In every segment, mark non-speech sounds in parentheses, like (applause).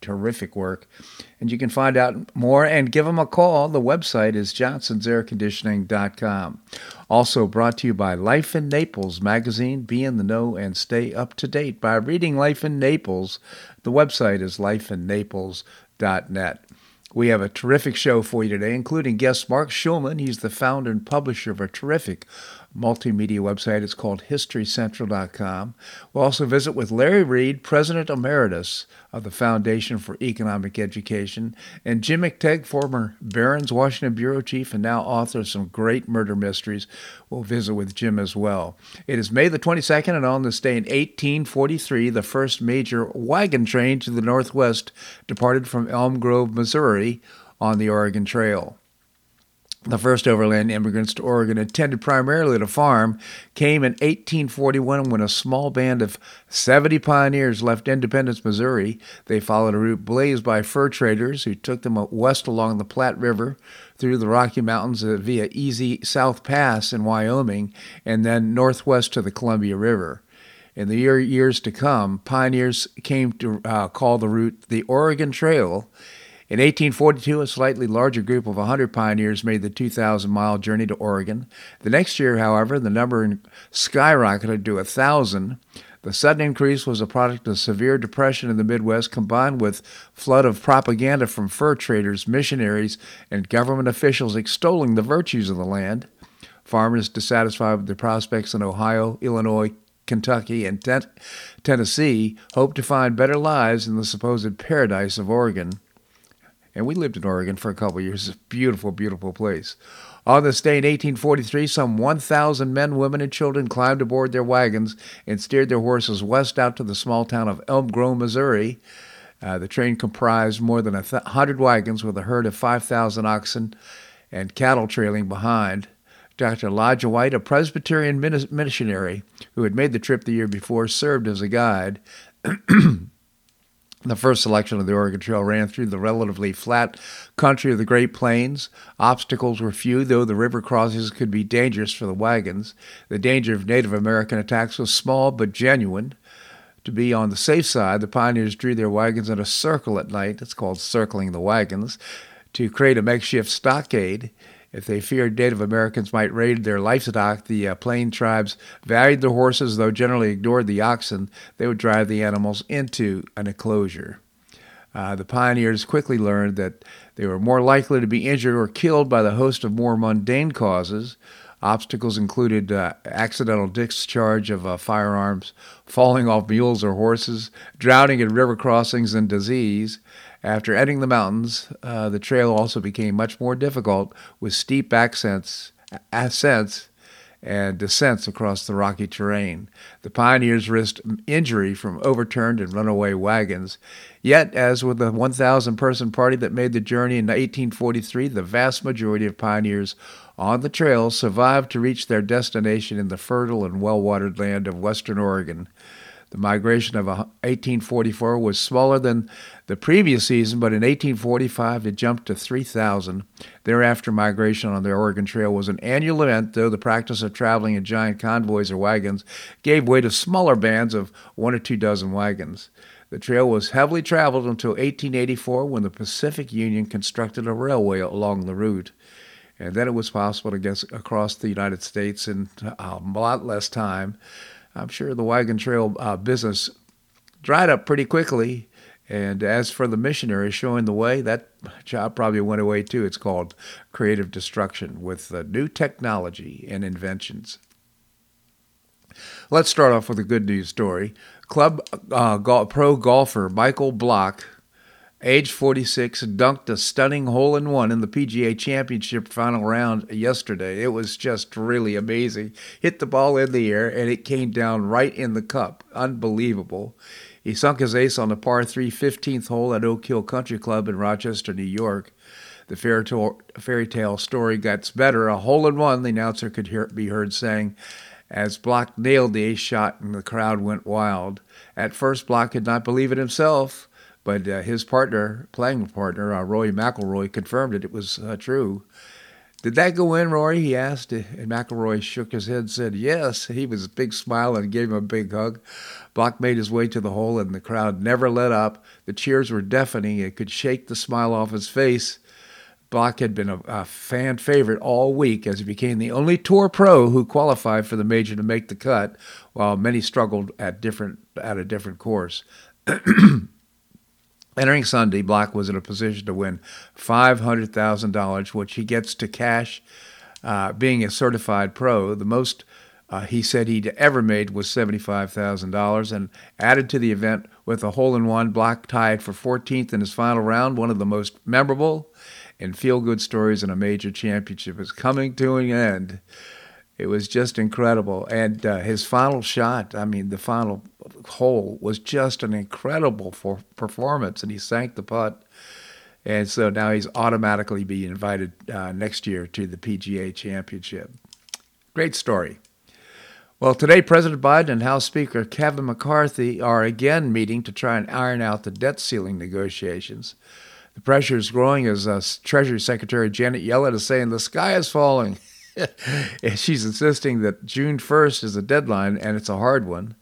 terrific work. And you can find out more and give them a call. The website is johnsonsairconditioning.com. Also brought to you by Life in Naples magazine. Be in the know and stay up to date by reading Life in Naples. The website is lifeinnaples.net. We have a terrific show for you today, including guest Marc Schulman. He's the founder and publisher of a terrific multimedia website. It's called HistoryCentral.com. We'll also visit with Larry Reed, President Emeritus of the Foundation for Economic Education, and Jim McTague, former Barron's Washington Bureau Chief and now author of some great murder mysteries. We'll visit with Jim as well. It is May the 22nd, and on this day in 1843, the first major wagon train to the Northwest departed from Elm Grove, Missouri on the Oregon Trail. The first overland immigrants to Oregon intended primarily to farm came in 1841 when a small band of 70 pioneers left Independence, Missouri. They followed a route blazed by fur traders who took them west along the Platte River through the Rocky Mountains via Easy South Pass in Wyoming and then northwest to the Columbia River. In the year, years to come, pioneers came to uh, call the route the Oregon Trail in 1842, a slightly larger group of 100 pioneers made the 2,000 mile journey to Oregon. The next year, however, the number skyrocketed to 1,000. The sudden increase was a product of severe depression in the Midwest combined with flood of propaganda from fur traders, missionaries, and government officials extolling the virtues of the land. Farmers dissatisfied with their prospects in Ohio, Illinois, Kentucky, and ten- Tennessee hoped to find better lives in the supposed paradise of Oregon and we lived in Oregon for a couple years. It's a beautiful, beautiful place. On this day in 1843, some 1,000 men, women, and children climbed aboard their wagons and steered their horses west out to the small town of Elm Grove, Missouri. Uh, the train comprised more than a 100 wagons with a herd of 5,000 oxen and cattle trailing behind. Dr. Elijah White, a Presbyterian missionary who had made the trip the year before, served as a guide. (clears throat) The first selection of the Oregon Trail ran through the relatively flat country of the Great Plains. Obstacles were few, though the river crossings could be dangerous for the wagons. The danger of Native American attacks was small but genuine. To be on the safe side, the pioneers drew their wagons in a circle at night. It's called circling the wagons. To create a makeshift stockade, if they feared Native Americans might raid their livestock, the uh, plain tribes valued the horses, though generally ignored the oxen. They would drive the animals into an enclosure. Uh, the pioneers quickly learned that they were more likely to be injured or killed by the host of more mundane causes. Obstacles included uh, accidental discharge of uh, firearms, falling off mules or horses, drowning at river crossings, and disease. After entering the mountains, uh, the trail also became much more difficult with steep accents, ascents and descents across the rocky terrain. The pioneers risked injury from overturned and runaway wagons. Yet, as with the 1,000 person party that made the journey in 1843, the vast majority of pioneers on the trail survived to reach their destination in the fertile and well watered land of western Oregon. The migration of 1844 was smaller than the previous season, but in 1845 it jumped to 3,000. Thereafter, migration on the Oregon Trail was an annual event, though the practice of traveling in giant convoys or wagons gave way to smaller bands of one or two dozen wagons. The trail was heavily traveled until 1884 when the Pacific Union constructed a railway along the route. And then it was possible to get across the United States in a lot less time. I'm sure the wagon trail uh, business dried up pretty quickly. And as for the missionaries showing the way, that job probably went away too. It's called creative destruction with uh, new technology and inventions. Let's start off with a good news story. Club uh, go- pro golfer Michael Block age 46, dunked a stunning hole in one in the PGA Championship final round yesterday. It was just really amazing. Hit the ball in the air and it came down right in the cup. Unbelievable. He sunk his ace on the par 3 15th hole at Oak Hill Country Club in Rochester, New York. The fairy tale story gets better. A hole in one, the announcer could hear, be heard saying, as Block nailed the ace shot and the crowd went wild. At first, Block could not believe it himself, but uh, his partner, playing partner, uh, Rory McIlroy, confirmed it. It was uh, true. Did that go in, Rory? He asked, and McIlroy shook his head and said, Yes. He was a big smile and gave him a big hug. Block made his way to the hole, and the crowd never let up. The cheers were deafening. It could shake the smile off his face. Block had been a, a, fan favorite all week as he became the only tour pro who qualified for the major to make the cut, while many struggled at different at a different course. (clears throat) Entering Sunday, Block was in a position to win $500,000, which he gets to cash uh, being a certified pro. The most uh, he said he'd ever made was $75,000 and added to the event with a hole in one. Block tied for 14th in his final round, one of the most memorable and feel good stories in a major championship is coming to an end. It was just incredible. And uh, his final shot, I mean, the final hole was just an incredible for performance, and he sank the putt. And so now he's automatically being invited uh, next year to the PGA Championship. Great story. Well, today, President Biden and House Speaker Kevin McCarthy are again meeting to try and iron out the debt ceiling negotiations. The pressure is growing as uh, Treasury Secretary Janet Yellen is saying the sky is falling. (laughs) (laughs) She's insisting that June 1st is a deadline, and it's a hard one.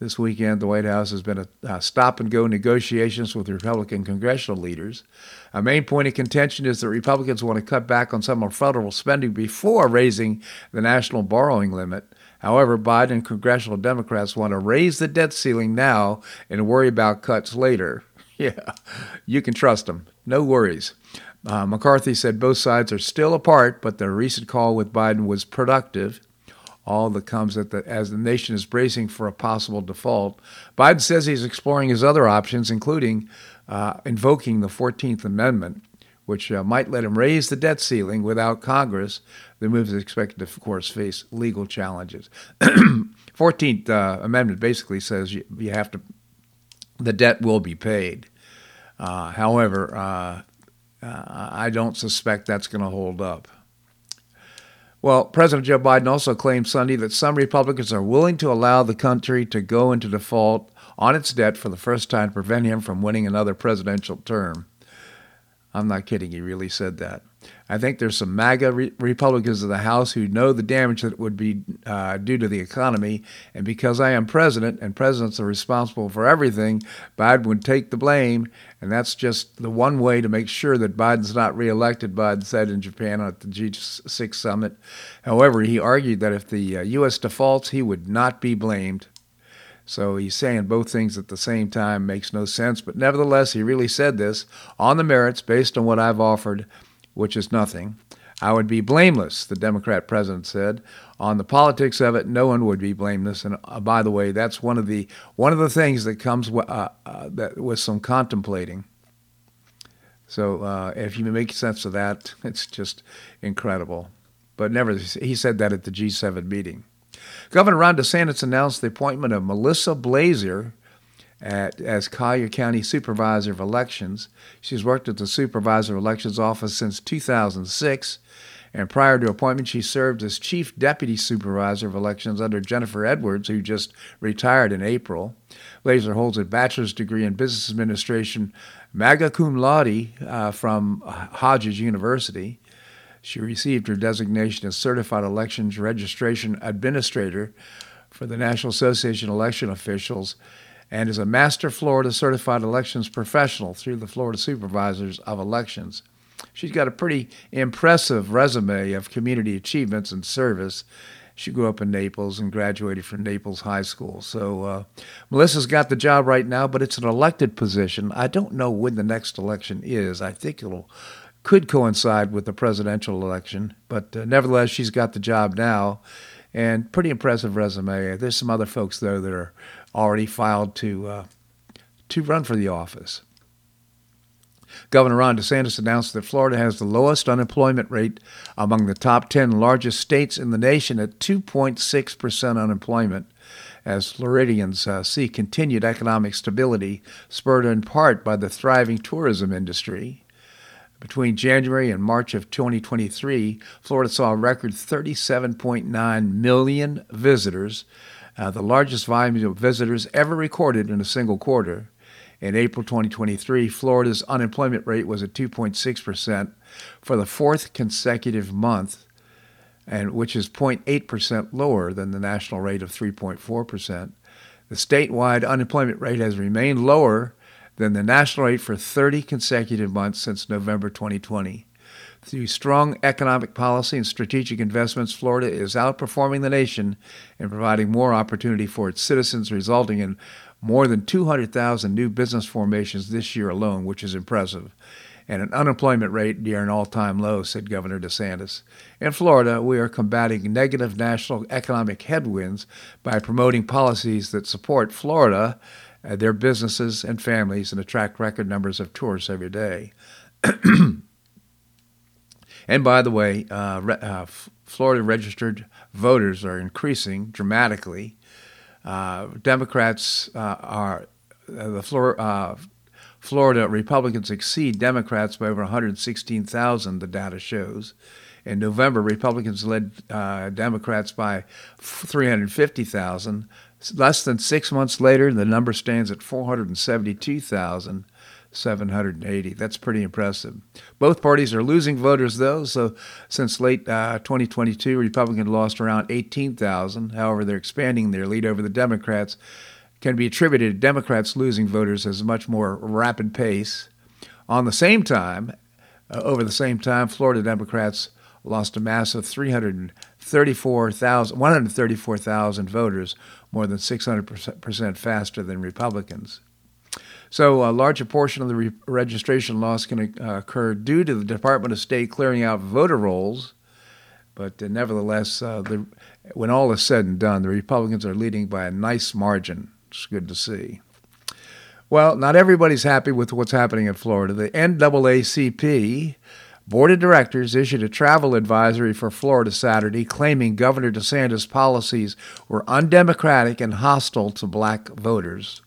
This weekend, the White House has been a, a stop and go negotiations with Republican congressional leaders. A main point of contention is that Republicans want to cut back on some of federal spending before raising the national borrowing limit. However, Biden and congressional Democrats want to raise the debt ceiling now and worry about cuts later. (laughs) Yeah, you can trust them. No worries. Uh, McCarthy said both sides are still apart, but their recent call with Biden was productive. All that comes at the, as the nation is bracing for a possible default. Biden says he's exploring his other options, including uh, invoking the 14th Amendment, which uh, might let him raise the debt ceiling without Congress. The move is expected to, of course, face legal challenges. (clears throat) 14th uh, Amendment basically says you, you, have to, the debt will be paid. Uh, however, uh, I don't suspect that's going to hold up. Well, President Joe Biden also claimed Sunday that some Republicans are willing to allow the country to go into default on its debt for the first time to prevent him from winning another presidential term. I'm not kidding, he really said that. I think there's some MAGA re- Republicans in the House who know the damage that would be uh, due to the economy. And because I am president and presidents are responsible for everything, Biden would take the blame. And that's just the one way to make sure that Biden's not reelected, Biden said in Japan at the G6 summit. However, he argued that if the uh, U.S. defaults, he would not be blamed. So he's saying both things at the same time makes no sense. But nevertheless, he really said this on the merits based on what I've offered which is nothing. I would be blameless, the Democrat president said. On the politics of it, no one would be blameless. And uh, by the way, that's one of the one of the things that comes w- uh, uh, that, with some contemplating. So uh, if you make sense of that, (laughs) it's just incredible. But never, he said that at the G7 meeting. Governor Ron DeSantis announced the appointment of Melissa Blazier at, as Collier County Supervisor of Elections. She's worked at the Supervisor of Elections office since 2006, and prior to appointment, she served as Chief Deputy Supervisor of Elections under Jennifer Edwards, who just retired in April. Blazier holds a bachelor's degree in Business Administration, magna cum laude, uh, from Hodges University. She received her designation as Certified Elections Registration Administrator for the National Association of Election Officials and is a Master Florida Certified Elections Professional through the Florida Supervisors of Elections. She's got a pretty impressive resume of community achievements and service. She grew up in Naples and graduated from Naples High School. So uh, Melissa's got the job right now, but it's an elected position. I don't know when the next election is. I think it'll could coincide with the presidential election, but uh, nevertheless, she's got the job now, and pretty impressive resume. There's some other folks though that are already filed to uh, to run for the office. Governor Ron DeSantis announced that Florida has the lowest unemployment rate among the top 10 largest states in the nation at 2.6% unemployment, as Floridians uh, see continued economic stability, spurred in part by the thriving tourism industry. Between January and March of 2023, Florida saw a record 37.9 million visitors, uh, the largest volume of visitors ever recorded in a single quarter. In April 2023, Florida's unemployment rate was at 2.6% for the fourth consecutive month, and which is 0.8% lower than the national rate of 3.4%. The statewide unemployment rate has remained lower than the national rate for 30 consecutive months since November 2020. Through strong economic policy and strategic investments, Florida is outperforming the nation in providing more opportunity for its citizens, resulting in more than 200,000 new business formations this year alone, which is impressive, and an unemployment rate near an all time low, said Governor DeSantis. In Florida, we are combating negative national economic headwinds by promoting policies that support Florida uh, their businesses and families and attract record numbers of tourists every day. (clears throat) and by the way, uh, uh, Florida registered voters are increasing dramatically. Uh, Democrats uh, are uh, the Flor- Florida Republicans exceed Democrats by over 116,000. The data shows. In November, Republicans led Democrats by 350,000. Less than six months later, the number stands at 472,780. That's pretty impressive. Both parties are losing voters, though. So since late uh, 2022, Republicans lost around 18,000. However, they're expanding their lead over the Democrats. Can be attributed to Democrats losing voters at a much more rapid pace. On the same time, uh, over the same time, Florida Democrats lost a massive 334,000, 134,000 voters, more than 600% faster than Republicans. So a larger portion of the re- registration loss can uh, occur due to the Department of State clearing out voter rolls. But uh, nevertheless, uh, the, when all is said and done, the Republicans are leading by a nice margin. It's good to see. Well, not everybody's happy with what's happening in Florida. The NAACP Board of Directors issued a travel advisory for Florida Saturday claiming Governor DeSantis' policies were undemocratic and hostile to black voters.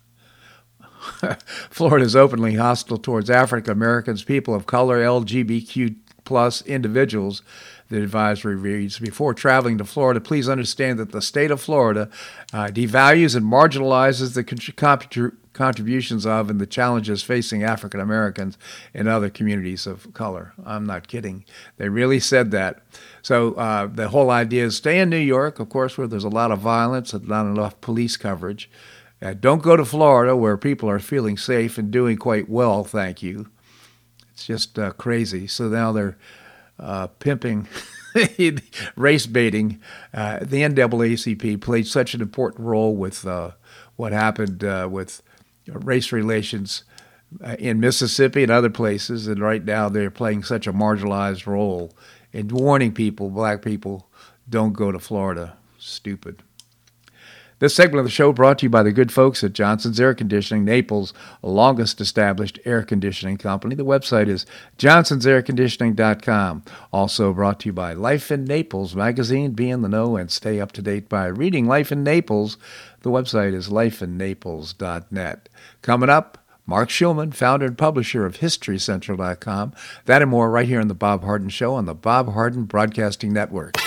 (laughs) Florida is openly hostile towards African Americans, people of color, LGBTQ plus individuals. The advisory reads Before traveling to Florida, please understand that the state of Florida uh, devalues and marginalizes the contributions of and the challenges facing African Americans and other communities of color. I'm not kidding. They really said that. So uh, the whole idea is stay in New York, of course, where there's a lot of violence and not enough police coverage. Uh, don't go to Florida, where people are feeling safe and doing quite well, thank you. It's just uh, crazy. So now they're uh, pimping. (laughs) race baiting. Uh, the NAACP played such an important role with uh, what happened uh, with race relations in Mississippi and other places, and right now they're playing such a marginalized role in warning people, black people, don't go to Florida. Stupid. This segment of the show brought to you by the good folks at Johnson's Air Conditioning, Naples' longest established air conditioning company. The website is johnsonsairconditioning.com. Also brought to you by Life in Naples magazine. Be in the know and stay up to date by reading Life in Naples. The website is lifeinnaples.net. Coming up, Marc Schulman, founder and publisher of HistoryCentral.com. That and more right here on The Bob Harden Show on the Bob Harden Broadcasting Network.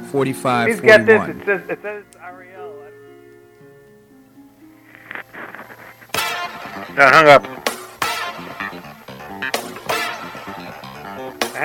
45 Please get this. It says, it says Ariel. No, hung up.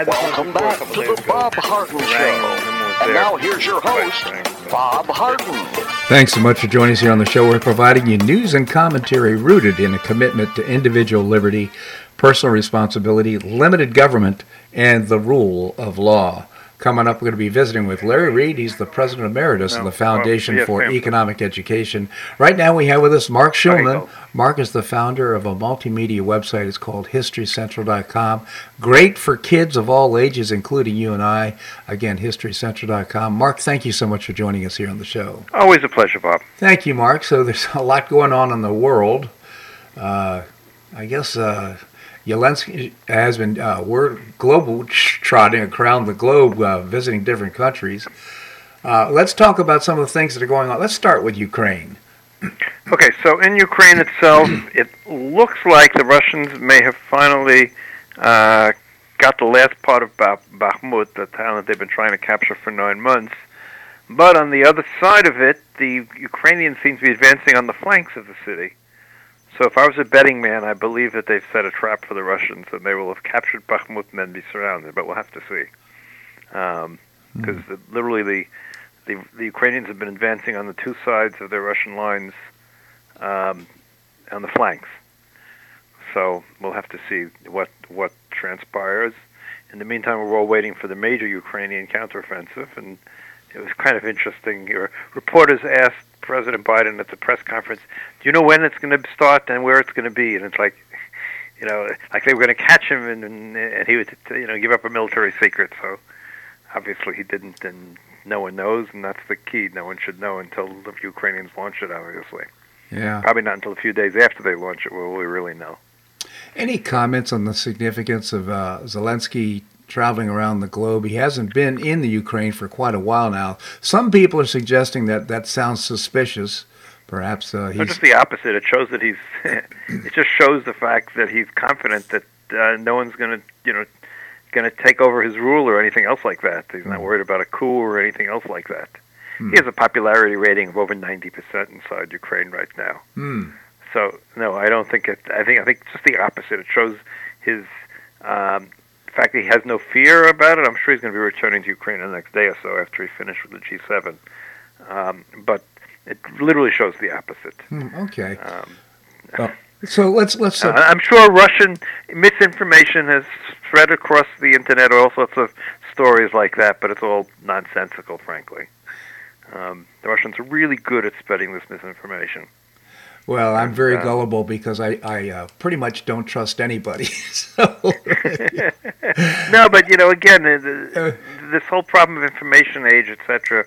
Welcome back to the Bob Harden Show. And now here's your host, Bob Harden. Thanks so much for joining us here on the show. We're providing you news and commentary rooted in a commitment to individual liberty, personal responsibility, limited government, and the rule of law. Coming up, we're going to be visiting with Larry Reed. He's the president emeritus no, of the Foundation well, for. Economic Education. Right now, we have with us Marc Schulman. Mark is the founder of a multimedia website. It's called HistoryCentral.com. Great for kids of all ages, including you and I. Again, HistoryCentral.com. Mark, thank you so much for joining us here on the show. Always a pleasure, Bob. Thank you, Mark. So there's (laughs) a lot going on in the world. Uh, I guess. Uh, Zelensky has been uh, we're global trotting around the globe, uh, visiting different countries. Uh, let's talk about some of the things that are going on. Let's start with Ukraine. (clears throat) Okay, so in Ukraine itself, (clears throat) it looks like the Russians may have finally uh, got the last part of Bakhmut, the town that they've been trying to capture for nine months. But on the other side of it, the Ukrainians seem to be advancing on the flanks of the city. So if I was a betting man, I believe that they've set a trap for the Russians and they will have captured Bakhmut and then be surrounded. But we'll have to see, because um, mm. literally the, the the Ukrainians have been advancing on the two sides of their Russian lines um, on the flanks. So we'll have to see what what transpires. In the meantime, we're all waiting for the major Ukrainian counteroffensive, and it was kind of interesting. Your reporters asked President Biden at the press conference, "Do you know when it's going to start and where it's going to be?" And it's like, (laughs) you know, like they were going to catch him, and, and, and he would, you know, give up a military secret. So obviously he didn't, and no one knows, and that's the key. No one should know until the Ukrainians launch it. Obviously, yeah, probably not until a few days after they launch it will we really know. Any comments on the significance of uh, Zelensky traveling around the globe. He hasn't been in the Ukraine for quite a while now. Some people are suggesting that that sounds suspicious. Perhaps uh, he's just the opposite. It shows that he's. (laughs) it just shows the fact that he's confident that uh, no one's going to, you know, going to take over his rule or anything else like that. He's not hmm. worried about a coup or anything else like that. Hmm. He has a popularity rating of over ninety percent inside Ukraine right now. Hmm. So no, I don't think it. I think I think just the opposite. It shows his um, fact that he has no fear about it, I'm sure he's going to be returning to Ukraine the next day or so after he finished with the G7. Um, but it literally shows the opposite. Mm, okay. Um, well, so let's let's. Uh, I'm sure Russian misinformation has spread across the internet, all sorts of stories like that, but it's all nonsensical, frankly. Um, the Russians are really good at spreading this misinformation. Well, I'm very uh, gullible because I, I uh, pretty much don't trust anybody. (laughs) so, (laughs) no, but you know, again, the, this whole problem of information age, etc.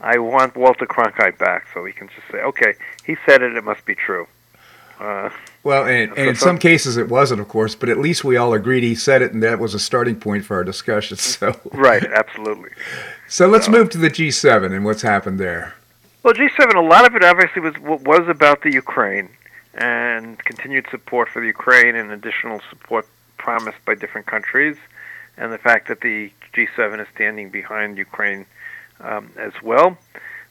I want Walter Cronkite back so he can just say, "Okay, he said it; it must be true." Uh, well, and, and so, in some cases it wasn't, of course, but at least we all agreed he said it, and that was a starting point for our discussion. (laughs) So right, absolutely. So let's move to the G7 and what's happened there. Well, G7, a lot of it obviously was was about the Ukraine and continued support for the Ukraine and additional support promised by different countries, and the fact that the G7 is standing behind Ukraine um, as well.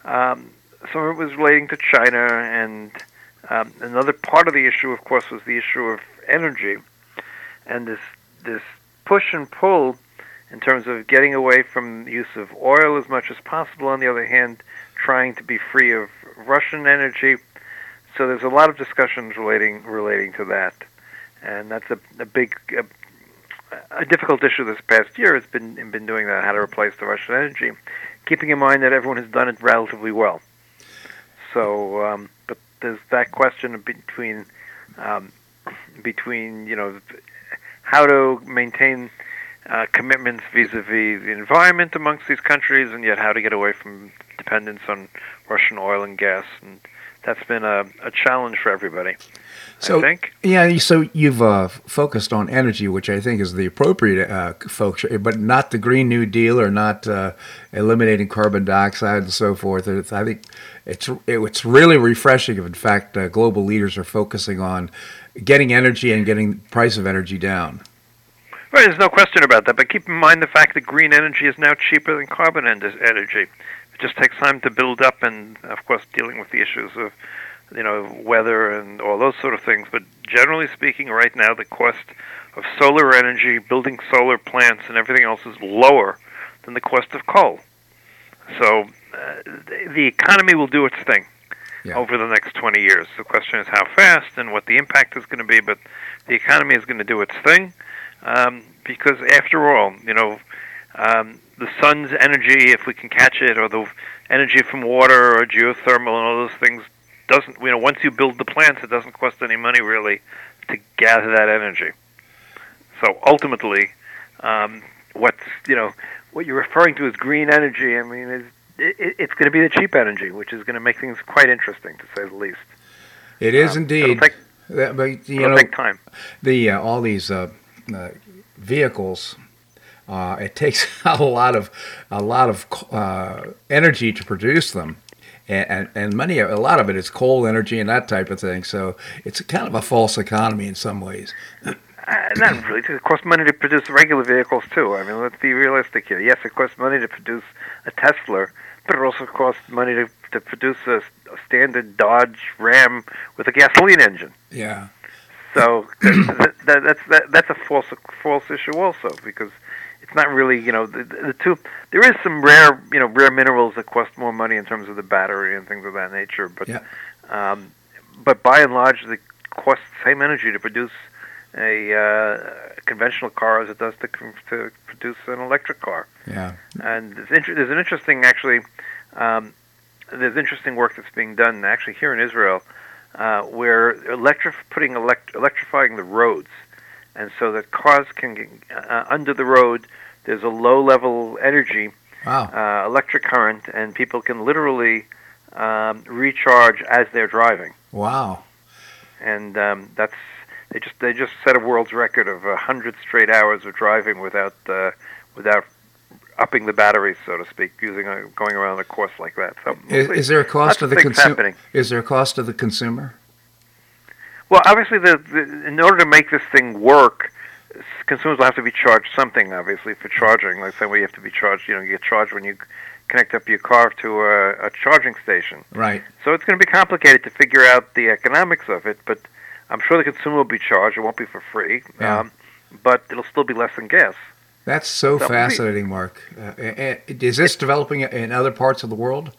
Um, some of it was relating to China, and um, another part of the issue, of course, was the issue of energy, and this this push and pull in terms of getting away from the use of oil as much as possible. On the other hand, trying to be free of Russian energy. So there's a lot of discussions relating relating to that, and that's a, a big a, a difficult issue this past year has been been doing that how to replace the Russian energy, keeping in mind that everyone has done it relatively well. So, um, but there's that question between um, between you know how to maintain uh, commitments vis-a-vis the environment amongst these countries, and yet how to get away from dependence on Russian oil and gas, and that's been a, a challenge for everybody. So, I think. Yeah, so you've uh, focused on energy, which I think is the appropriate uh, focus, but not the Green New Deal or not uh, eliminating carbon dioxide and so forth. It's, I think it's it's really refreshing. If in fact uh, global leaders are focusing on getting energy and getting the price of energy down. Right, there's no question about that. But keep in mind the fact that green energy is now cheaper than carbon energy. It just takes time to build up, and of course, dealing with the issues of you know weather and all those sort of things. But generally speaking, right now the cost of solar energy, building solar plants, and everything else is lower than the cost of coal. So uh, the economy will do its thing yeah. over the next 20 years. The question is how fast and what the impact is going to be, but the economy is going to do its thing um, because after all, you know, um, the sun's energy, if we can catch it, or the energy from water or geothermal and all those things, doesn't you know once you build the plants, it doesn't cost any money really to gather that energy. So ultimately, um, what's you know what you're referring to as green energy, I mean, is it, it's going to be the cheap energy, which is going to make things quite interesting to say the least. It is um, indeed. It'll take, that, but, you know, time. The uh, all these uh, uh, vehicles. Uh, it takes (laughs) a lot of a lot of uh, energy to produce them, and, and, many a lot of it is coal energy and that type of thing. So it's kind of a false economy in some ways. Uh, not really. It costs money to produce regular vehicles too. I mean, let's be realistic here. Yes, it costs money to produce a Tesla, but it also costs money to to produce a, a standard Dodge Ram with a gasoline engine. Yeah. So that, that, that's that, that's a false false issue also because it's not really you know the, the two there is some rare you know rare minerals that cost more money in terms of the battery and things of that nature but yeah. um, but by and large they cost the same energy to produce a uh, conventional car as it does to, to produce an electric car. Yeah. And there's, inter- there's an interesting actually um, there's interesting work that's being done actually here in Israel uh, where electric putting elect- electrifying the roads, and so that cars can get uh, under the road. There's a low level energy, wow. uh, electric current, and people can literally um, recharge as they're driving. Wow! And um, that's they just they just set a world's record of a hundred straight hours of driving without uh, without upping the batteries, so to speak, using a, going around a course like that. So is, is there a cost to the consumer? Is there a cost to the consumer? Well, obviously, the, the, in order to make this thing work, consumers will have to be charged something. Obviously, for charging, like say, we have to be charged. You know, you get charged when you connect up your car to a, a charging station. Right. So it's going to be complicated to figure out the economics of it, but I'm sure the consumer will be charged. It won't be for free, yeah. um, but it'll still be less than gas. That's so fascinating, Mark. Uh, is this developing in other parts of the world?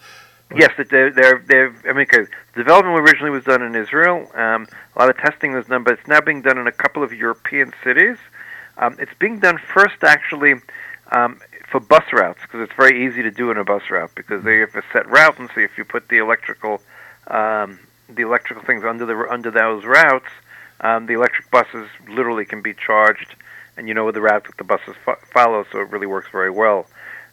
Yes, they're, they're, they're, I mean, cause development originally was done in Israel. Um, a lot of testing was done, but it's now being done in a couple of European cities. Um, it's being done first, actually, um, for bus routes because it's very easy to do in a bus route because they have a set route, and so if you put the electrical, um, the electrical things under the under those routes, um, the electric buses literally can be charged and you know where the route that the buses fo- follow, so it really works very well.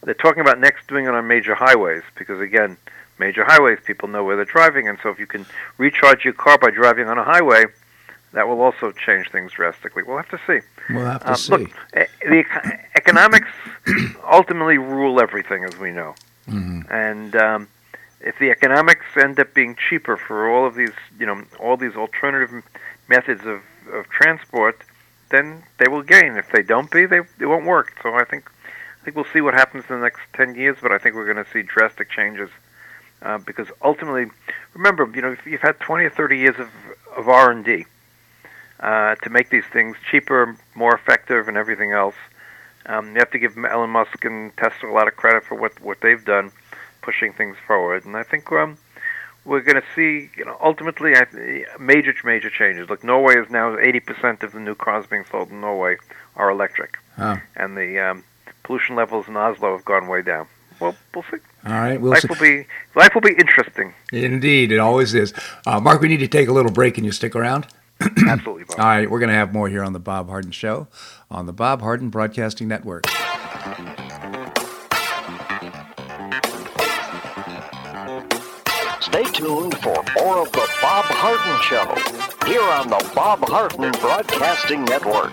They're talking about next doing it on major highways because again, major highways people know where they're driving, and so if you can recharge your car by driving on a highway, that will also change things drastically. We'll have to see. We'll have to Um, see. Look, the eco- economics (clears throat) ultimately rule everything, as we know. Mhm. And um, if the economics end up being cheaper for all of these, you know, all these alternative methods of, of transport, then they will gain. If they don't be, they it won't work. So I think I think we'll see what happens in the next ten years, but I think we're going to see drastic changes uh, because ultimately, remember, you know, if you've had twenty or thirty years of of R and D uh, to make these things cheaper, more effective, and everything else. Um, you have to give Elon Musk and Tesla a lot of credit for what what they've done, pushing things forward. And I think um, we're going to see, you know, ultimately, I, major major changes. Look, Norway is now 80% of the new cars being sold in Norway are electric, Huh. and the um, pollution levels in Oslo have gone way down. Well, we'll see. All right, we'll life see. will be life will be interesting. Indeed, it always is. Uh, Mark, we need to take a little break. Can you stick around? (clears throat) Absolutely, Bob. All right, we're going to have more here on the Bob Harden Show on the Bob Harden Broadcasting Network. Stay tuned for more of the Bob Harden Show here on the Bob Harden Broadcasting Network.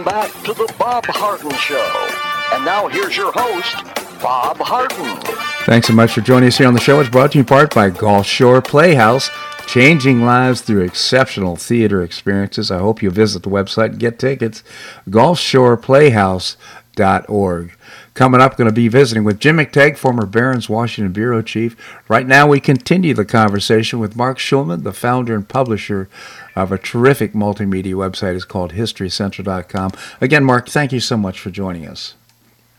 Welcome back to the Bob Harden Show. And now here's your host, Bob Harden. Thanks so much for joining us here on the show. It's brought to you in part by Gulf Shore Playhouse, changing lives through exceptional theater experiences. I hope you visit the website and get tickets. GulfShorePlayhouse.org. Coming up, going to be visiting with Jim McTague, former Barron's Washington Bureau Chief. Right now, we continue the conversation with Marc Schulman, the founder and publisher of a terrific multimedia website. It's called HistoryCentral.com. Again, Mark, thank you so much for joining us.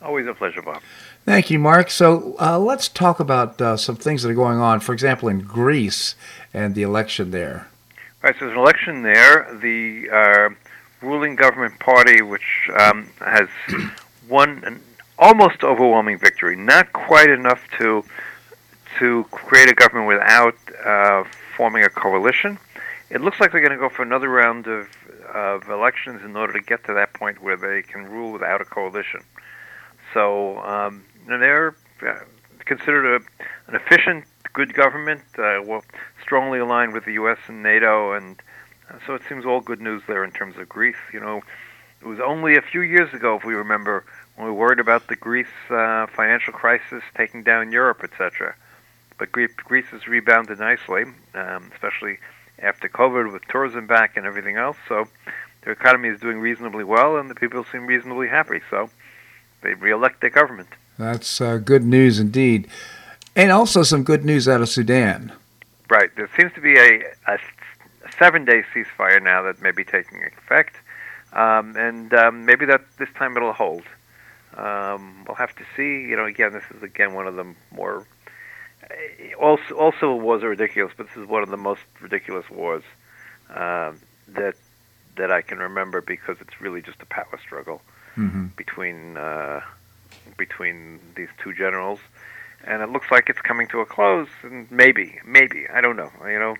Always a pleasure, Bob. Thank you, Mark. So uh, let's talk about uh, some things that are going on. For example, in Greece and the election there. Right, so there's an election there. The uh, ruling government party, which um, has (clears throat) won an almost overwhelming victory, not quite enough to to create a government without uh, forming a coalition. It looks like they're going to go for another round of, of elections in order to get to that point where they can rule without a coalition. So um, they're uh, considered a, an efficient, good government, uh, well, strongly aligned with the U.S. and NATO, and uh, so it seems all good news there in terms of Greece. You know, it was only a few years ago, if we remember, when we worried about the Greece uh, financial crisis taking down Europe, etc. But Greece, Greece has rebounded nicely, um, especially after COVID with tourism back and everything else. So their economy is doing reasonably well, and the people seem reasonably happy. So they reelect their government. That's uh, good news indeed. And also some good news out of Sudan. Right. There seems to be a, a, seven-day ceasefire now that may be taking effect, um, and um, maybe that this time it'll hold. Um, we'll have to see. You know, again, this is again one of the more all civil wars are ridiculous, but this is one of the most ridiculous wars um, that that I can remember because it's really just a power struggle hmm between uh, between these two generals, and it looks like it's coming to a close. And maybe, maybe I don't know. You know,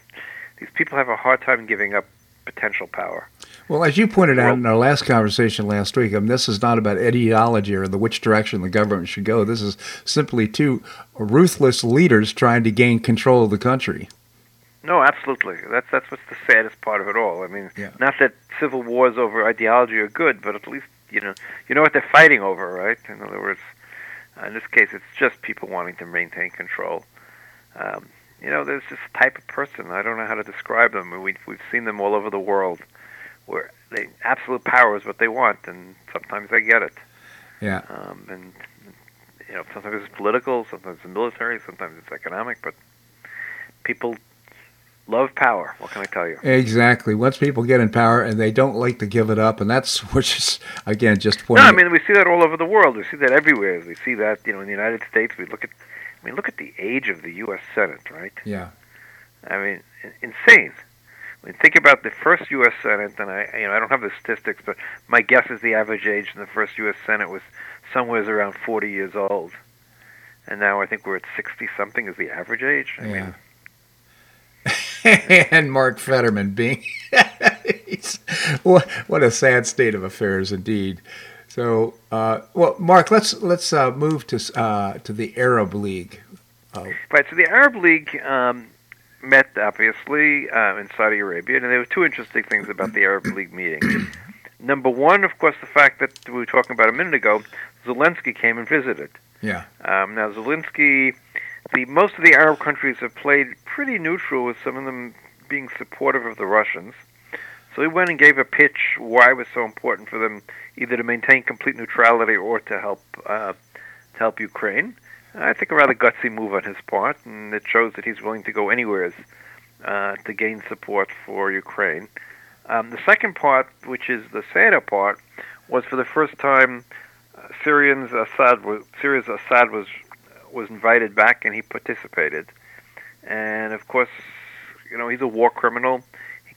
these people have a hard time giving up potential power. Well, as you pointed out in our last conversation last week, I mean, this is not about ideology or the which direction the government should go. This is simply two ruthless leaders trying to gain control of the country. No, absolutely. That's that's what's the saddest part of it all. I mean, Yeah. not that civil wars over ideology are good, but at least you know you know what they're fighting over, right? In other words, uh, in this case, it's just people wanting to maintain control. Um, you know, there's this type of person. I don't know how to describe them. We we've seen them all over the world, where they absolute power is what they want, and sometimes they get it. Yeah. Um, and you know, sometimes it's political, sometimes it's military, sometimes it's economic, but people love power. What can I tell you? Exactly. Once people get in power and they don't like to give it up, and that's (laughs) which is again just No. I mean we see that all over the world. We see that everywhere. We see that you know in the United States. We look at, I mean, look at the age of the U.S. Senate, right? yeah. I mean, insane. I mean, think about the first U.S. Senate, and I, you know, I don't have the statistics, but my guess is the average age in the first U.S. Senate was somewhere around 40 years old, and now I think we're at 60 something is the average age. I Yeah. mean, (laughs) and Mark Fetterman being (laughs) what what a sad state of affairs indeed. So, uh, well, Marc, let's let's uh, move to uh, to the Arab League. Right. So the Arab League um, met obviously uh, in Saudi Arabia, and there were two interesting things about the Arab League meeting. (coughs) Number one, of course, the fact that we were talking about a minute ago, Zelensky came and visited. Yeah. Um, now Zelensky, the most of the Arab countries have played pretty neutral, with some of them being supportive of the Russians. So he went and gave a pitch why it was so important for them either to maintain complete neutrality or to help uh, to help Ukraine. I think a rather gutsy move on his part, and it shows that he's willing to go anywhere uh, to gain support for Ukraine. Um, the second part, which is the sadder part, was for the first time uh, Syrians Assad Syria's Assad was was invited back, and he participated. And of course, you know he's a war criminal.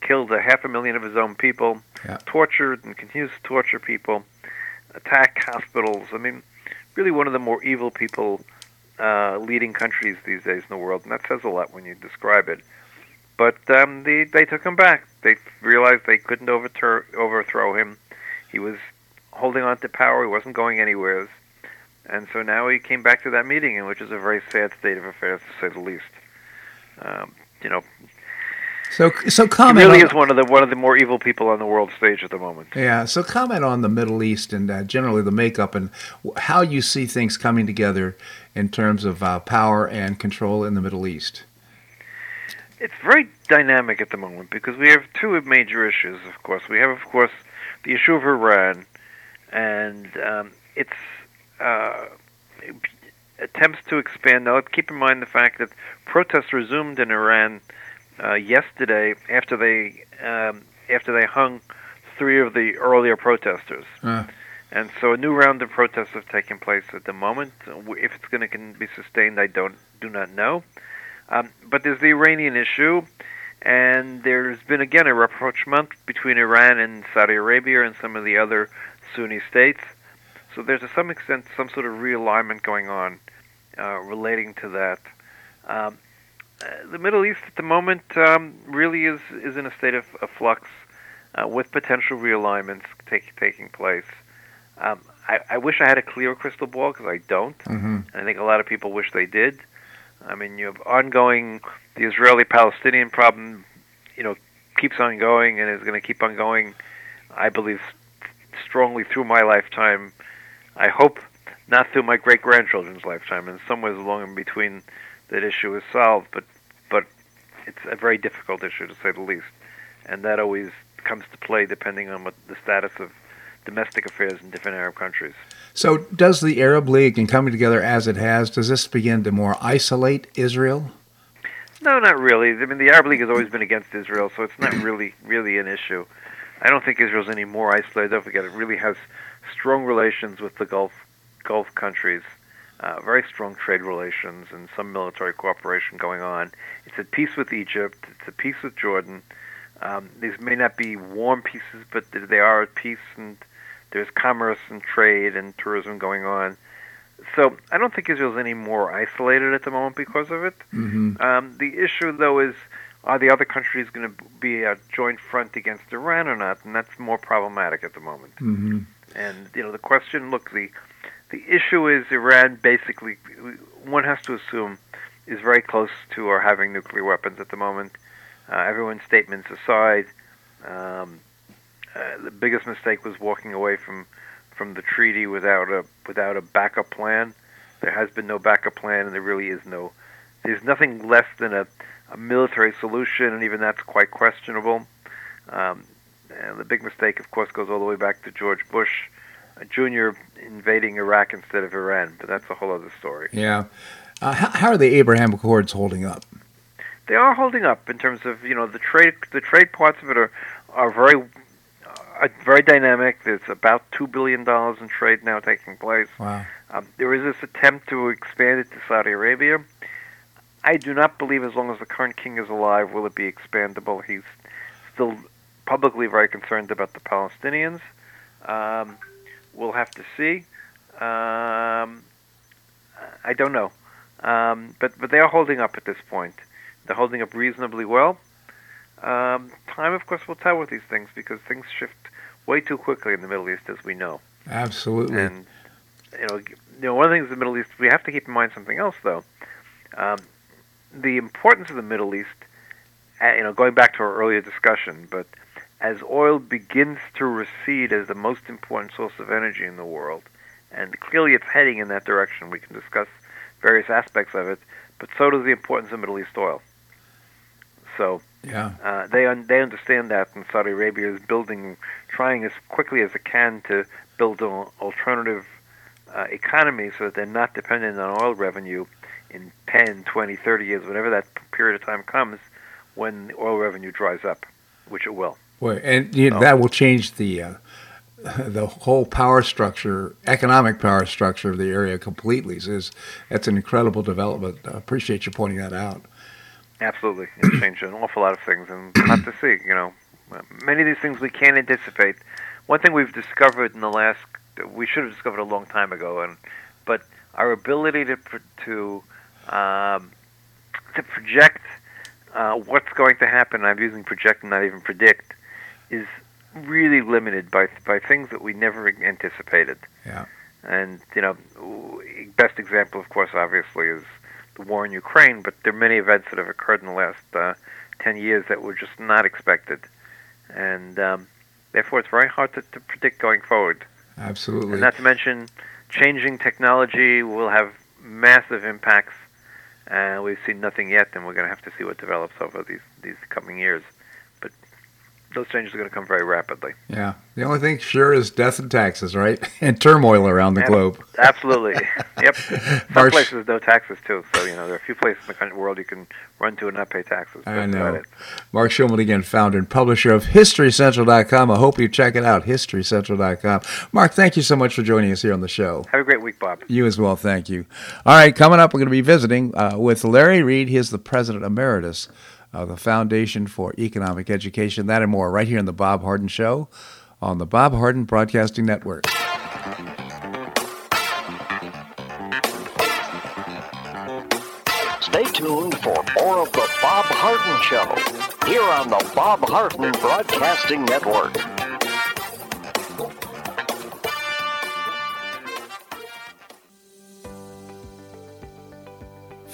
Killed a half a million of his own people, Yeah. tortured and continues to torture people, attack hospitals. I mean, really one of the more evil people uh, leading countries these days in the world, and that says a lot when you describe it. But um, they they took him back. They realized they couldn't overtur- overthrow him. He was holding on to power. He wasn't going anywhere, and so now he came back to that meeting, which is a very sad state of affairs to say the least. Um, you know, So so he comment. really on, is one of the one of the more evil people on the world stage at the moment. yeah. So comment on the Middle East and uh, generally the makeup and how you see things coming together in terms of uh, power and control in the Middle East. It's very dynamic at the moment because we have two major issues. Of course, we have, of course, the issue of Iran and um, its uh, attempts to expand. Now, keep in mind the fact that protests resumed in Iran uh, yesterday after they um, after they hung three of the earlier protesters. Uh. And so a new round of protests have taken place at the moment. If it's going to be sustained, I don't do not know. Um, but there's the Iranian issue, and there's been again a rapprochement between Iran and Saudi Arabia and some of the other Sunni states. So there's to some extent some sort of realignment going on uh, relating to that. Um, the Middle East at the moment um, really is is in a state of, of flux, uh, with potential realignments take, taking place. Um, I, I wish I had a clear crystal ball because I don't. hmm And I think a lot of people wish they did. I mean, you have ongoing the Israeli-Palestinian problem, you know, keeps on going and is going to keep on going. I believe strongly through my lifetime. I hope not through my great grandchildren's lifetime. In some ways, along in between, that issue is solved. But it's a very difficult issue to say the least, and that always comes to play depending on what the status of domestic affairs in different Arab countries. So does the Arab League, in coming together as it has, does this begin to more isolate Israel? No, not really. I mean, the Arab League has always been against Israel, so it's not really, really an issue. I don't think Israel's any more isolated. Don't forget, it really has strong relations with the Gulf Gulf countries. Uh, very strong trade relations and some military cooperation going on. It's at peace with Egypt. It's at peace with Jordan. Um, these may not be warm pieces, but they are at peace, and there's commerce and trade and tourism going on. So I don't think Israel's any more isolated at the moment because of it. Mm-hmm. Um, the issue, though, is are the other countries going to be a joint front against Iran or not? And that's more problematic at the moment. Mm-hmm. And you know, the question, look, the the issue is Iran basically, one has to assume, is very close to or having nuclear weapons at the moment. Uh, everyone's statements aside, um, uh, the biggest mistake was walking away from from the treaty without a without a backup plan. There has been no backup plan, and there really is no. There's nothing less than a, a military solution, and even that's quite questionable. Um, and the big mistake, of course, goes all the way back to George Bush uh, Jr. invading Iraq instead of Iran, but that's a whole other story. Yeah. Uh, how, how are the Abraham Accords holding up? They are holding up in terms of you know the trade. The trade parts of it are are very uh, very dynamic. There's about two billion dollars in trade now taking place. Wow. Um, there is this attempt to expand it to Saudi Arabia. I do not believe, as long as the current king is alive, will it be expandable. He's still publicly very concerned about the Palestinians. Um, we'll have to see. Um, I don't know, um, but but they are holding up at this point. They're holding up reasonably well. Um, time, of course, will tell with these things because things shift way too quickly in the Middle East, as we know. Absolutely. And you know, you know, one of the things in the Middle East we have to keep in mind something else, though. Um, the importance of the Middle East, uh, you know, going back to our earlier discussion, but as oil begins to recede as the most important source of energy in the world, and clearly it's heading in that direction. We can discuss various aspects of it, but so does the importance of Middle East oil. So yeah, uh, they un- they understand that, and Saudi Arabia is building, trying as quickly as it can to build an alternative uh, economy so that they're not dependent on oil revenue in 10, 20, 30 years, whenever that period of time comes, when the oil revenue dries up, which it will. Boy, and you know, that will change the uh, (laughs) the whole power structure, economic power structure of the area completely. So it's, that's an incredible development. I appreciate you pointing that out. Absolutely, it changed an awful lot of things, and we'll have to see. You know, many of these things we can't anticipate. One thing we've discovered in the last, we should have discovered a long time ago, and but our ability to to um, to project uh, what's going to happen. I'm using project not even predict. Is really limited by by things that we never anticipated. Yeah. And you know, best example, of course, obviously, is the war in Ukraine. But there are many events that have occurred in the last uh, ten years that were just not expected, and um, therefore it's very hard to, to predict going forward. Absolutely. And not to mention, changing technology will have massive impacts. Uh, we've seen nothing yet, and we're going to have to see what develops over these these coming years those changes are going to come very rapidly. Yeah. The only thing sure is death and taxes, right? (laughs) And turmoil around the and globe. (laughs) Absolutely. yep. (laughs) Some March, places no taxes too. So you know there are a few places in the world you can run to and not pay taxes. That's I know. Marc Schulman again, founder and publisher of HistoryCentral.com. I hope you check it out, HistoryCentral.com. Marc, thank you so much for joining us here on the show. Have a great week, Bob. You as well. Thank you. All right, coming up, we're going to be visiting uh, with Larry Reed. He is the president emeritus uh, the Foundation for Economic Education. That and more right here on The Bob Harden Show on the Bob Harden Broadcasting Network. Stay tuned for more of The Bob Harden Show here on the Bob Harden Broadcasting Network.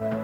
Bye.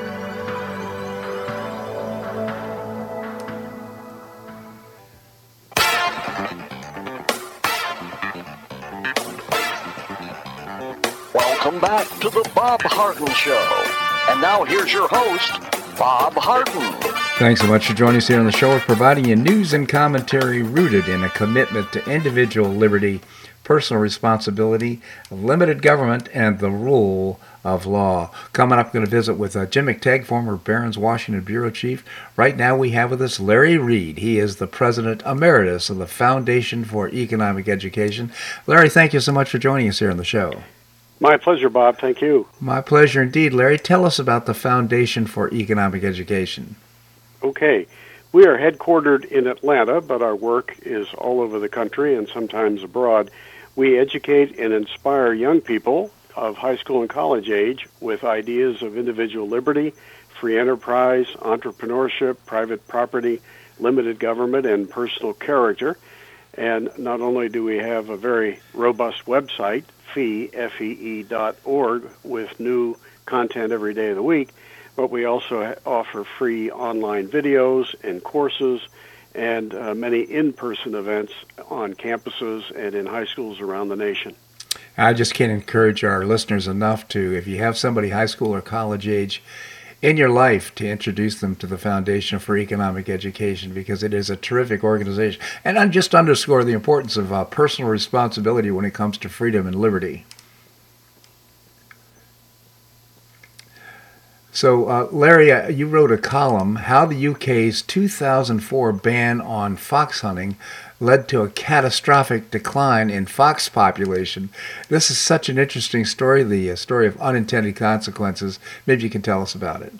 Bob Harden Show. And now here's your host, Bob Harden. Thanks so much for joining us here on the show. We're providing you news and commentary rooted in a commitment to individual liberty, personal responsibility, limited government, and the rule of law. Coming up, I'm going to visit with uh, Jim McTague, former Barron's Washington Bureau Chief. Right now, we have with us Larry Reed. He is the President Emeritus of the Foundation for Economic Education. Larry, thank you so much for joining us here on the show. My pleasure, Bob. Thank you. My pleasure indeed. Larry, tell us about the Foundation for Economic Education. Okay. We are headquartered in Atlanta, but our work is all over the country and sometimes abroad. We educate and inspire young people of high school and college age with ideas of individual liberty, free enterprise, entrepreneurship, private property, limited government, and personal character. And not only do we have a very robust website, fee, F-E-E dot org, with new content every day of the week, but we also offer free online videos and courses and uh, many in-person events on campuses and in high schools around the nation. I just can't encourage our listeners enough to, if you have somebody high school or college age in your life, to introduce them to the Foundation for Economic Education because it is a terrific organization. And I just underscore the importance of uh, personal responsibility when it comes to freedom and liberty. So, uh, Larry, uh, you wrote a column, How the UK's 2004 ban on fox hunting led to a catastrophic decline in fox population. This is such an interesting story, the story of unintended consequences. Maybe you can tell us about it.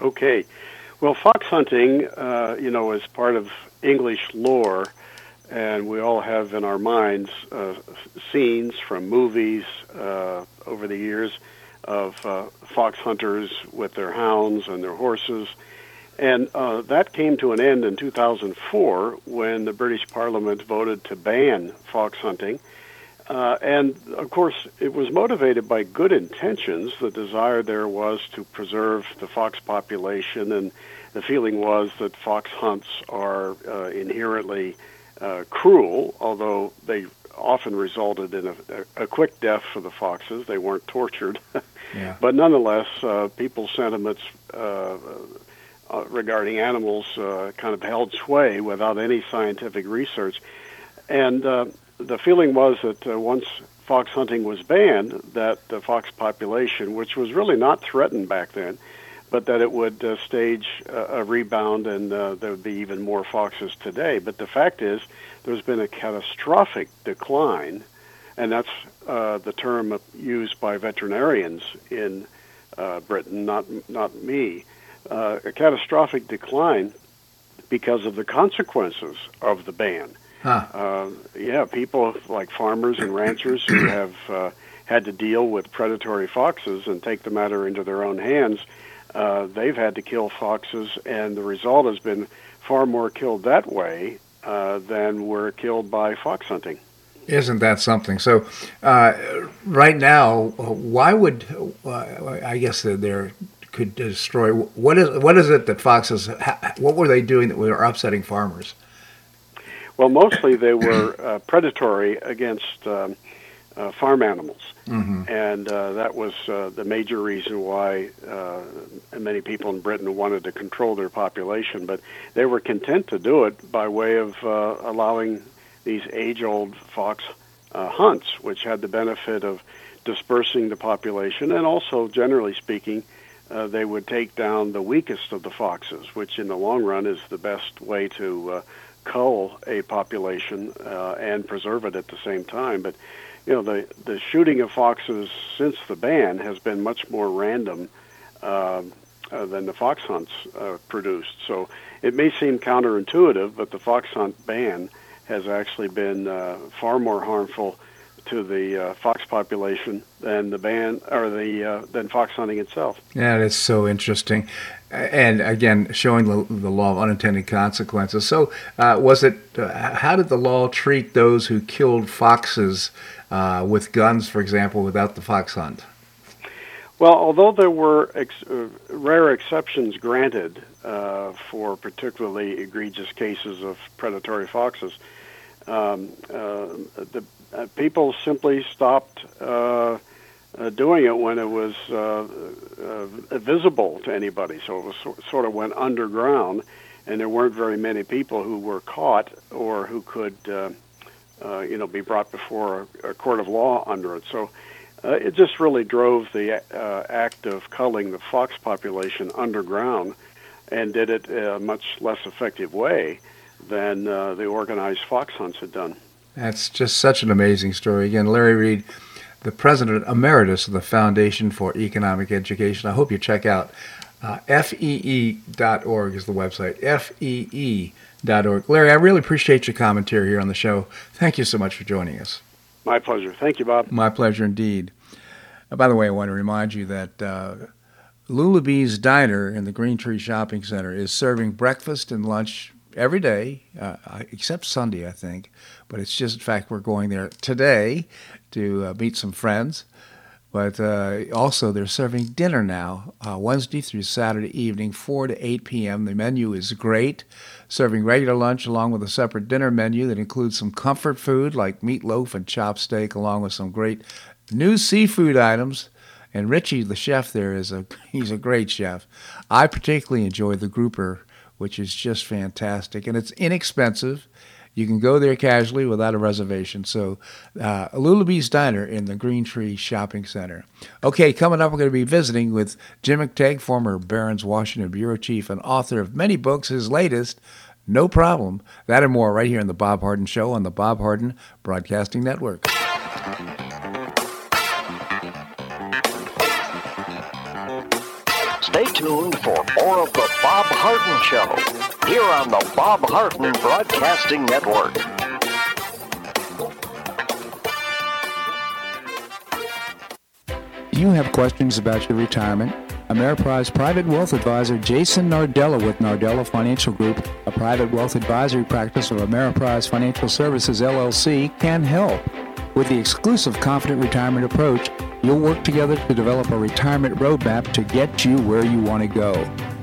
Okay. Well, fox hunting, uh, you know, is part of English lore, and we all have in our minds uh, scenes from movies uh, over the years of uh, fox hunters with their hounds and their horses. And uh, that came to an end in 2004 when the British Parliament voted to ban fox hunting. Uh, and of course, it was motivated by good intentions. The desire there was to preserve the fox population, and the feeling was that fox hunts are uh, inherently uh, cruel, although they often resulted in a, a, quick death for the foxes. They weren't tortured. (laughs) yeah. But nonetheless, uh, people's sentiments uh, regarding animals uh, kind of held sway without any scientific research. And uh, the feeling was that uh, once fox hunting was banned, that the fox population, which was really not threatened back then, but that it would uh, stage a, rebound and there would be even more foxes today. But the fact is, there's been a catastrophic decline, and that's the term used by veterinarians in Britain, not not me. Uh, a catastrophic decline because of the consequences of the ban. Huh. Uh, yeah, people like farmers and ranchers who (coughs) have uh, had to deal with predatory foxes and take the matter into their own hands, uh, they've had to kill foxes, and the result has been far more killed that way uh, than were killed by fox hunting. Isn't that something? So, uh, right now, why would uh, I guess they're could destroy. What is what is it that foxes? What were they doing that were upsetting farmers? Well, mostly they were uh, predatory against um, uh, farm animals. Mm-hmm. And uh, that was uh, the major reason why uh, many people in Britain wanted to control their population. But they were content to do it by way of uh, allowing these age old fox uh, hunts, which had the benefit of dispersing the population and also, generally speaking, uh, they would take down the weakest of the foxes, which in the long run is the best way to uh, cull a population uh, and preserve it at the same time. But you know, the the shooting of foxes since the ban has been much more random uh, uh, than the fox hunts uh, produced. So it may seem counterintuitive, but the fox hunt ban has actually been uh, far more harmful to the uh, fox population than the ban or the uh, than fox hunting itself. Yeah, that's so interesting, and again, showing the, the law of unintended consequences. So, uh, was it? Uh, how did the law treat those who killed foxes uh, with guns, for example, without the fox hunt? Well, although there were ex- uh, rare exceptions granted for particularly egregious cases of predatory foxes, um, the uh, people simply stopped uh, uh, doing it when it was uh, uh, visible to anybody. So it was so, sort of went underground, and there weren't very many people who were caught or who could, uh, you know, be brought before a, a court of law under it. So it just really drove the act of culling the fox population underground, and did it in a much less effective way than the organized fox hunts had done. That's just such an amazing story. Again, Larry Reed, the president emeritus of the Foundation for Economic Education. I hope you check out uh, fee.org is the website. fee.org. Larry, I really appreciate your commentary here on the show. Thank you so much for joining us. My pleasure. Thank you, Bob. My pleasure indeed. Uh, by the way, I want to remind you that uh, Lulabee's Diner in the Green Tree Shopping Center is serving breakfast and lunch every day, uh, except Sunday, I think. But it's just, in fact, we're going there today to uh, meet some friends. But uh, also, they're serving dinner now, uh, Wednesday through Saturday evening, 4 to 8 p.m. The menu is great, serving regular lunch along with a separate dinner menu that includes some comfort food like meatloaf and chop steak, along with some great new seafood items. And Richie, the chef there, is a (laughs) he's a great chef. I particularly enjoy the grouper which is just fantastic. And it's inexpensive. You can go there casually without a reservation. So, uh, Lulabee's Diner in the Green Tree Shopping Center. Okay, coming up, we're going to be visiting with Jim McTague, former Barron's Washington Bureau Chief and author of many books. His latest, No Problem. That and more right here on The Bob Harden Show on the Bob Harden Broadcasting Network. Stay tuned for more of The Bob Harden Show here on the Bob Harden Broadcasting Network. You have questions about your retirement? Ameriprise Private Wealth Advisor Jason Nardella with Nardella Financial Group, a private wealth advisory practice of Ameriprise Financial Services LLC, can help. With the exclusive Confident Retirement approach, you'll work together to develop a retirement roadmap to get you where you want to go.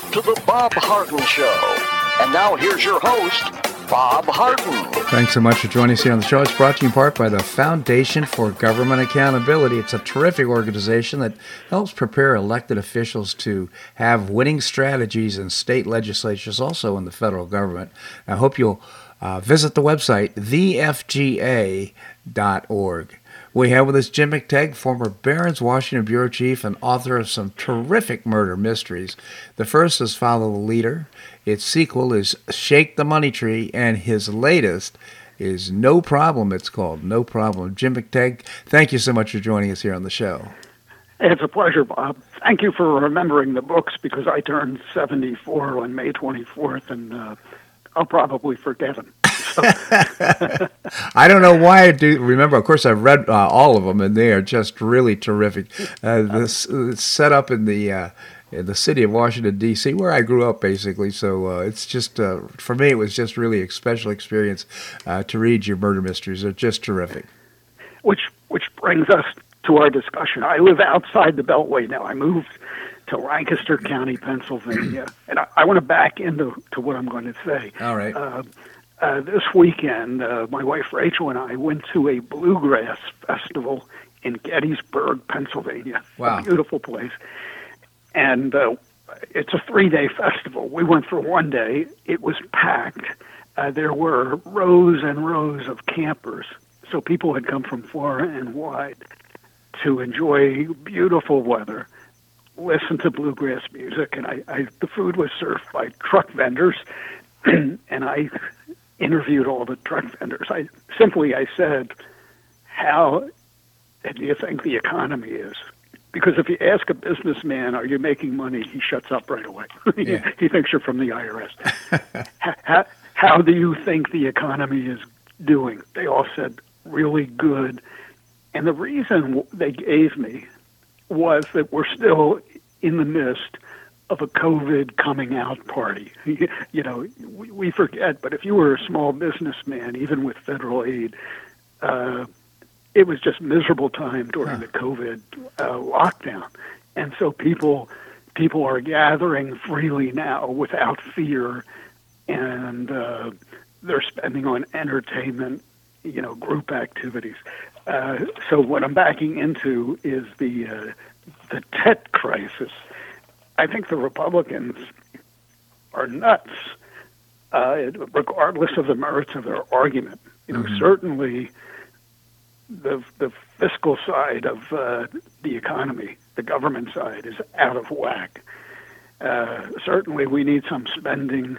Back to the Bob Harden Show. And now here's your host, Bob Harden. Thanks so much for joining us here on the show. It's brought to you in part by the Foundation for Government Accountability. It's a terrific organization that helps prepare elected officials to have winning strategies in state legislatures, also in the federal government. I hope you'll uh, visit the website, thefga.org. We have with us Jim McTague, former Barron's Washington Bureau Chief and author of some terrific murder mysteries. The first is Follow the Leader. Its sequel is Shake the Money Tree, and his latest is No Problem, it's called. No Problem. Jim McTague, thank you so much for joining us here on the show. It's a pleasure, Bob. Thank you for remembering the books because I turned 74 on May 24th, and uh, I'll probably forget them. (laughs) I don't know why I do remember. Of course, I've read uh, all of them, and they are just really terrific. Uh, this uh, set up in the uh, in the city of Washington D.C., where I grew up, basically. So uh, it's just uh, for me, it was just really a special experience to read your murder mysteries. They're just terrific. Which which brings us to our discussion. I live outside the Beltway now. I moved to Lancaster County, Pennsylvania, and I, I want to back into to what I'm going to say. All right. Uh, this weekend, uh, my wife Rachel and I went to a bluegrass festival in Gettysburg, Pennsylvania. Wow. A beautiful place. And uh, it's a three day festival. We went for one day, it was packed. Uh, there were rows and rows of campers. So people had come from far and wide to enjoy beautiful weather, listen to bluegrass music, and I, I the food was served by truck vendors, (clears throat) and I interviewed all the truck vendors. I simply I said, "How do you think the economy is?" Because if you ask a businessman, "Are you making money?" he shuts up right away. (laughs) Yeah. he thinks you're from the IRS. (laughs) how, how do you think the economy is doing? They all said, "Really good." And the reason they gave me was that we're still in the midst of a COVID coming out party. (laughs) You know, we, we forget, but if you were a small businessman, even with federal aid, uh, it was just miserable time during Huh. the COVID uh, lockdown, and so people people are gathering freely now without fear, and uh, they're spending on entertainment, you know, group activities. Uh, so what I'm backing into is the uh, the debt crisis. I think the Republicans are nuts, uh, regardless of the merits of their argument. You know, certainly the the fiscal side of uh, the economy, the government side, is out of whack. Uh, certainly, we need some spending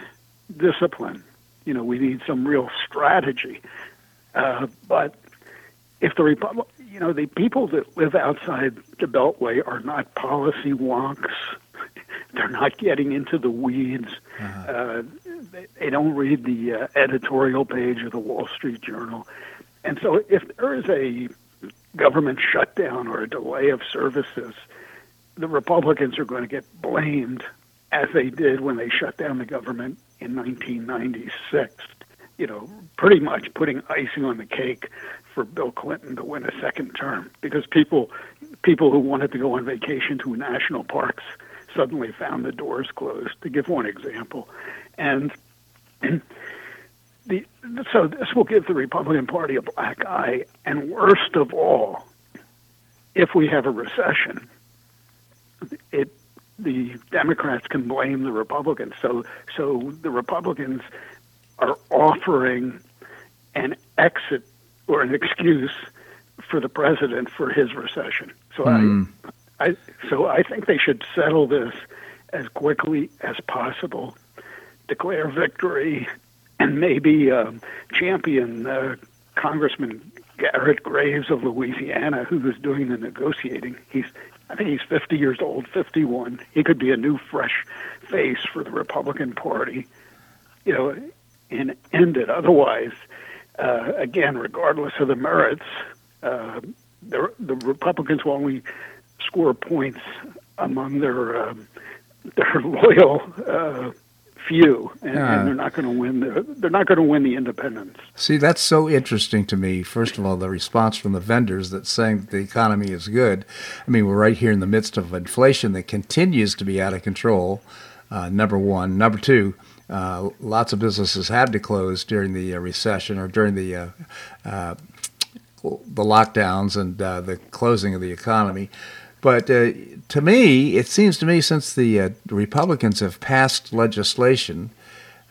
discipline. You know, we need some real strategy. Uh, but if the Republic, you know, the people that live outside the Beltway are not policy wonks. They're not getting into the weeds. Uh, they, they don't read the uh, editorial page of the Wall Street Journal. And so, if there is a government shutdown or a delay of services, the Republicans are going to get blamed as they did when they shut down the government in 1996. You know, pretty much putting icing on the cake for Bill Clinton to win a second term because people people who wanted to go on vacation to national parks suddenly found the doors closed to give one example. And the so this will give the Republican Party a black eye. And worst of all if we have a recession it the Democrats can blame the Republicans. So so the Republicans are offering an exit or an excuse for the president for his recession. So I, hmm. I, so I think they should settle this as quickly as possible, declare victory, and maybe um, champion uh, Congressman Garrett Graves of Louisiana, who is doing the negotiating. He's, I think he's 50 years old, 51. He could be a new, fresh face for the Republican Party. You know, and end it. Otherwise, uh, again, regardless of the merits, uh, the, the Republicans will only score points among their um, their (laughs) loyal uh, few, and, Yeah. and they're not going to win. The, they're not going to win the independents. See, that's so interesting to me. First of all, the response from the vendors that's saying that the economy is good. I mean, we're right here in the midst of inflation that continues to be out of control. Uh, number one. Number two, uh, lots of businesses had to close during the uh, recession or during the uh, uh, the lockdowns and the closing of the economy. But to me, it seems to me since the Republicans have passed legislation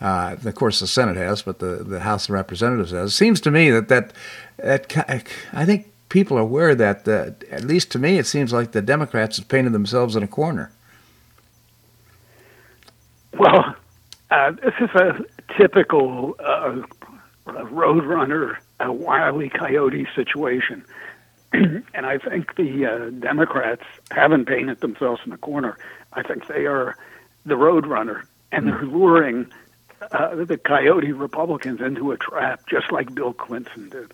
uh, of course, the Senate has, but the, the House of Representatives has. It seems to me that that, that I think people are aware that, uh, at least to me, it seems like the Democrats have painted themselves in a corner. Well, uh, this is a typical uh, roadrunner, a wily coyote situation. (clears throat) and I think the uh, Democrats haven't painted themselves in a corner. I think they are the roadrunner, and they're luring uh, the coyote Republicans into a trap, just like Bill Clinton did.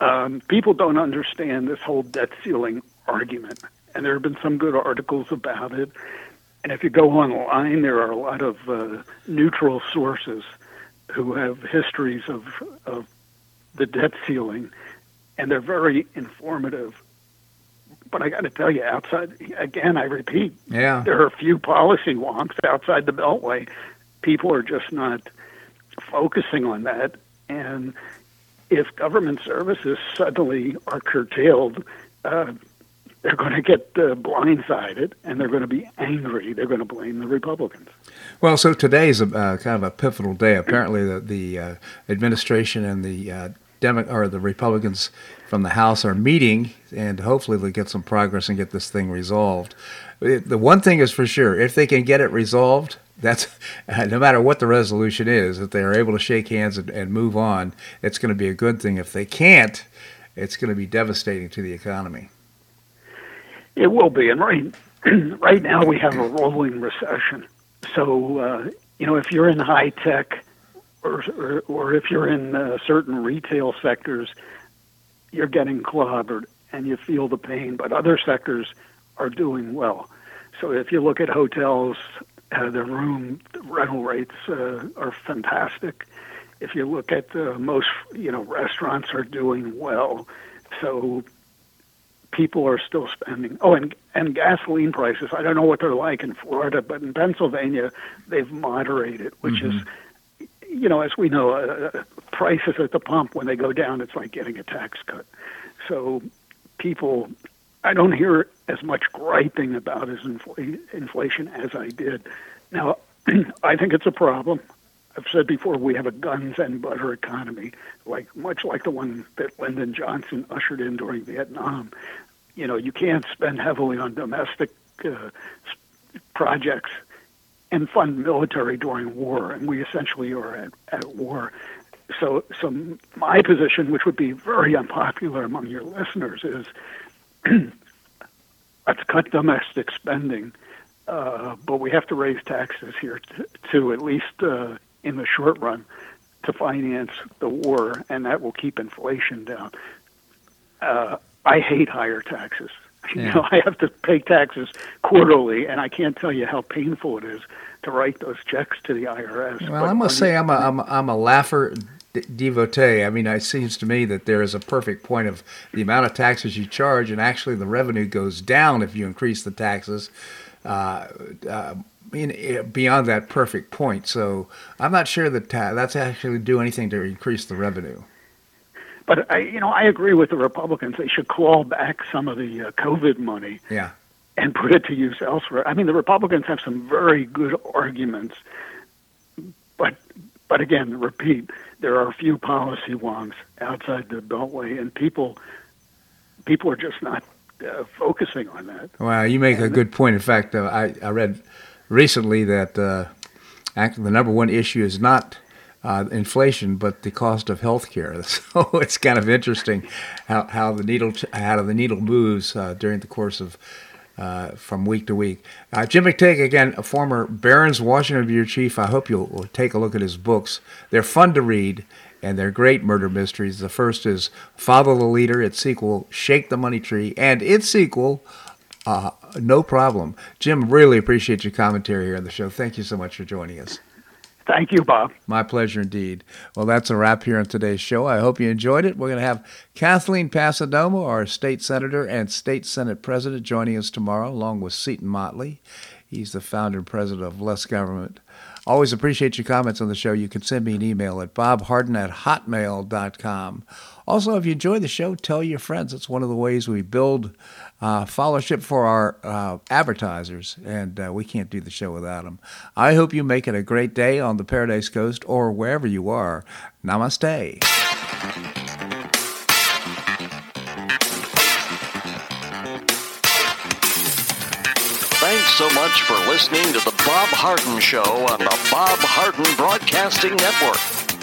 Um, people don't understand this whole debt ceiling argument, and there have been some good articles about it. And if you go online, there are a lot of uh, neutral sources who have histories of, of the debt ceiling, and they're very informative. But I got to tell you, outside again, I repeat, yeah. there are a few policy wonks outside the Beltway people are just not focusing on that. And if government services suddenly are curtailed, uh, they're going to get uh, blindsided and they're going to be angry. They're going to blame the Republicans. Well, so today is a uh, kind of a pivotal day. Apparently, the, the uh, administration and the uh, Demo- or the Republicans from the House are meeting, and hopefully they'll get some progress and get this thing resolved. The one thing is for sure: if they can get it resolved, that's (laughs) no matter what the resolution is, if they are able to shake hands and, and move on, it's going to be a good thing. If they can't, it's going to be devastating to the economy. It will be, and right (clears throat) right now we have a rolling recession. So uh, you know, if you're in high tech, or, or, or if you're in uh, certain retail sectors, you're getting clobbered and you feel the pain. But other sectors are doing well. So if you look at hotels, uh, the room rental rates uh, are fantastic. If you look at uh, most, you know, restaurants are doing well. So people are still spending. Oh, and and gasoline prices. I don't know what they're like in Florida, but in Pennsylvania, they've moderated, which mm-hmm. is, you know, as we know, uh, uh, prices at the pump when they go down, it's like getting a tax cut. So people I don't hear as much griping about as infl- inflation as I did. Now, (clears throat) I think it's a problem. I've said before we have a guns and butter economy, like much like the one that Lyndon Johnson ushered in during Vietnam. You know, you can't spend heavily on domestic uh, projects and fund military during war, and we essentially are at, at war. So, so my position, which would be very unpopular among your listeners, is (clears throat) let's cut domestic spending, uh, but we have to raise taxes here to, to at least uh, in the short run to finance the war, and that will keep inflation down. Uh, I hate higher taxes. (laughs) Yeah. You know, I have to pay taxes quarterly, and I can't tell you how painful it is to write those checks to the IRS. Well, but I must say I'm a, I'm a, I'm a Laffer devotee. I mean, it seems to me that there is a perfect point of the amount of taxes you charge, and actually the revenue goes down if you increase the taxes. Uh, uh, in, beyond that perfect point, so I'm not sure that ta- that's actually do anything to increase the revenue. But I, you know, I agree with the Republicans. They should claw back some of the uh, COVID money. Yeah. And put it to use elsewhere. I mean, the Republicans have some very good arguments, but but again, repeat, there are a few policy wonks outside the Beltway, and people people are just not uh, focusing on that. Well, you make and a good point. In fact, uh, I, I read recently that uh, the number one issue is not uh, inflation, but the cost of health care. (laughs) So it's kind of interesting how, how the needle how the needle moves uh, during the course of uh, from week to week. Uh, Jim McTague, again, a former Barron's Washington Bureau chief. I hope you'll take a look at his books. They're fun to read, and they're great murder mysteries. The first is Follow the Leader. Its sequel, Shake the Money Tree, and its sequel, uh, No Problem. Jim, really appreciate your commentary here on the show. Thank you so much for joining us. Thank you, Bob. My pleasure indeed. Well, that's a wrap here on today's show. I hope you enjoyed it. We're going to have Kathleen Passidomo, our state senator and state senate president, joining us tomorrow, along with Seton Motley. He's the founder and president of Less Government. Always appreciate your comments on the show. You can send me an email at bobharden at hotmail.com. Also, if you enjoy the show, tell your friends. It's one of the ways we build uh, followership for our uh, advertisers, and uh, we can't do the show without them. I hope you make it a great day on the Paradise Coast or wherever you are. Namaste. Thanks so much for listening to The Bob Harden Show on the Bob Harden Broadcasting Network.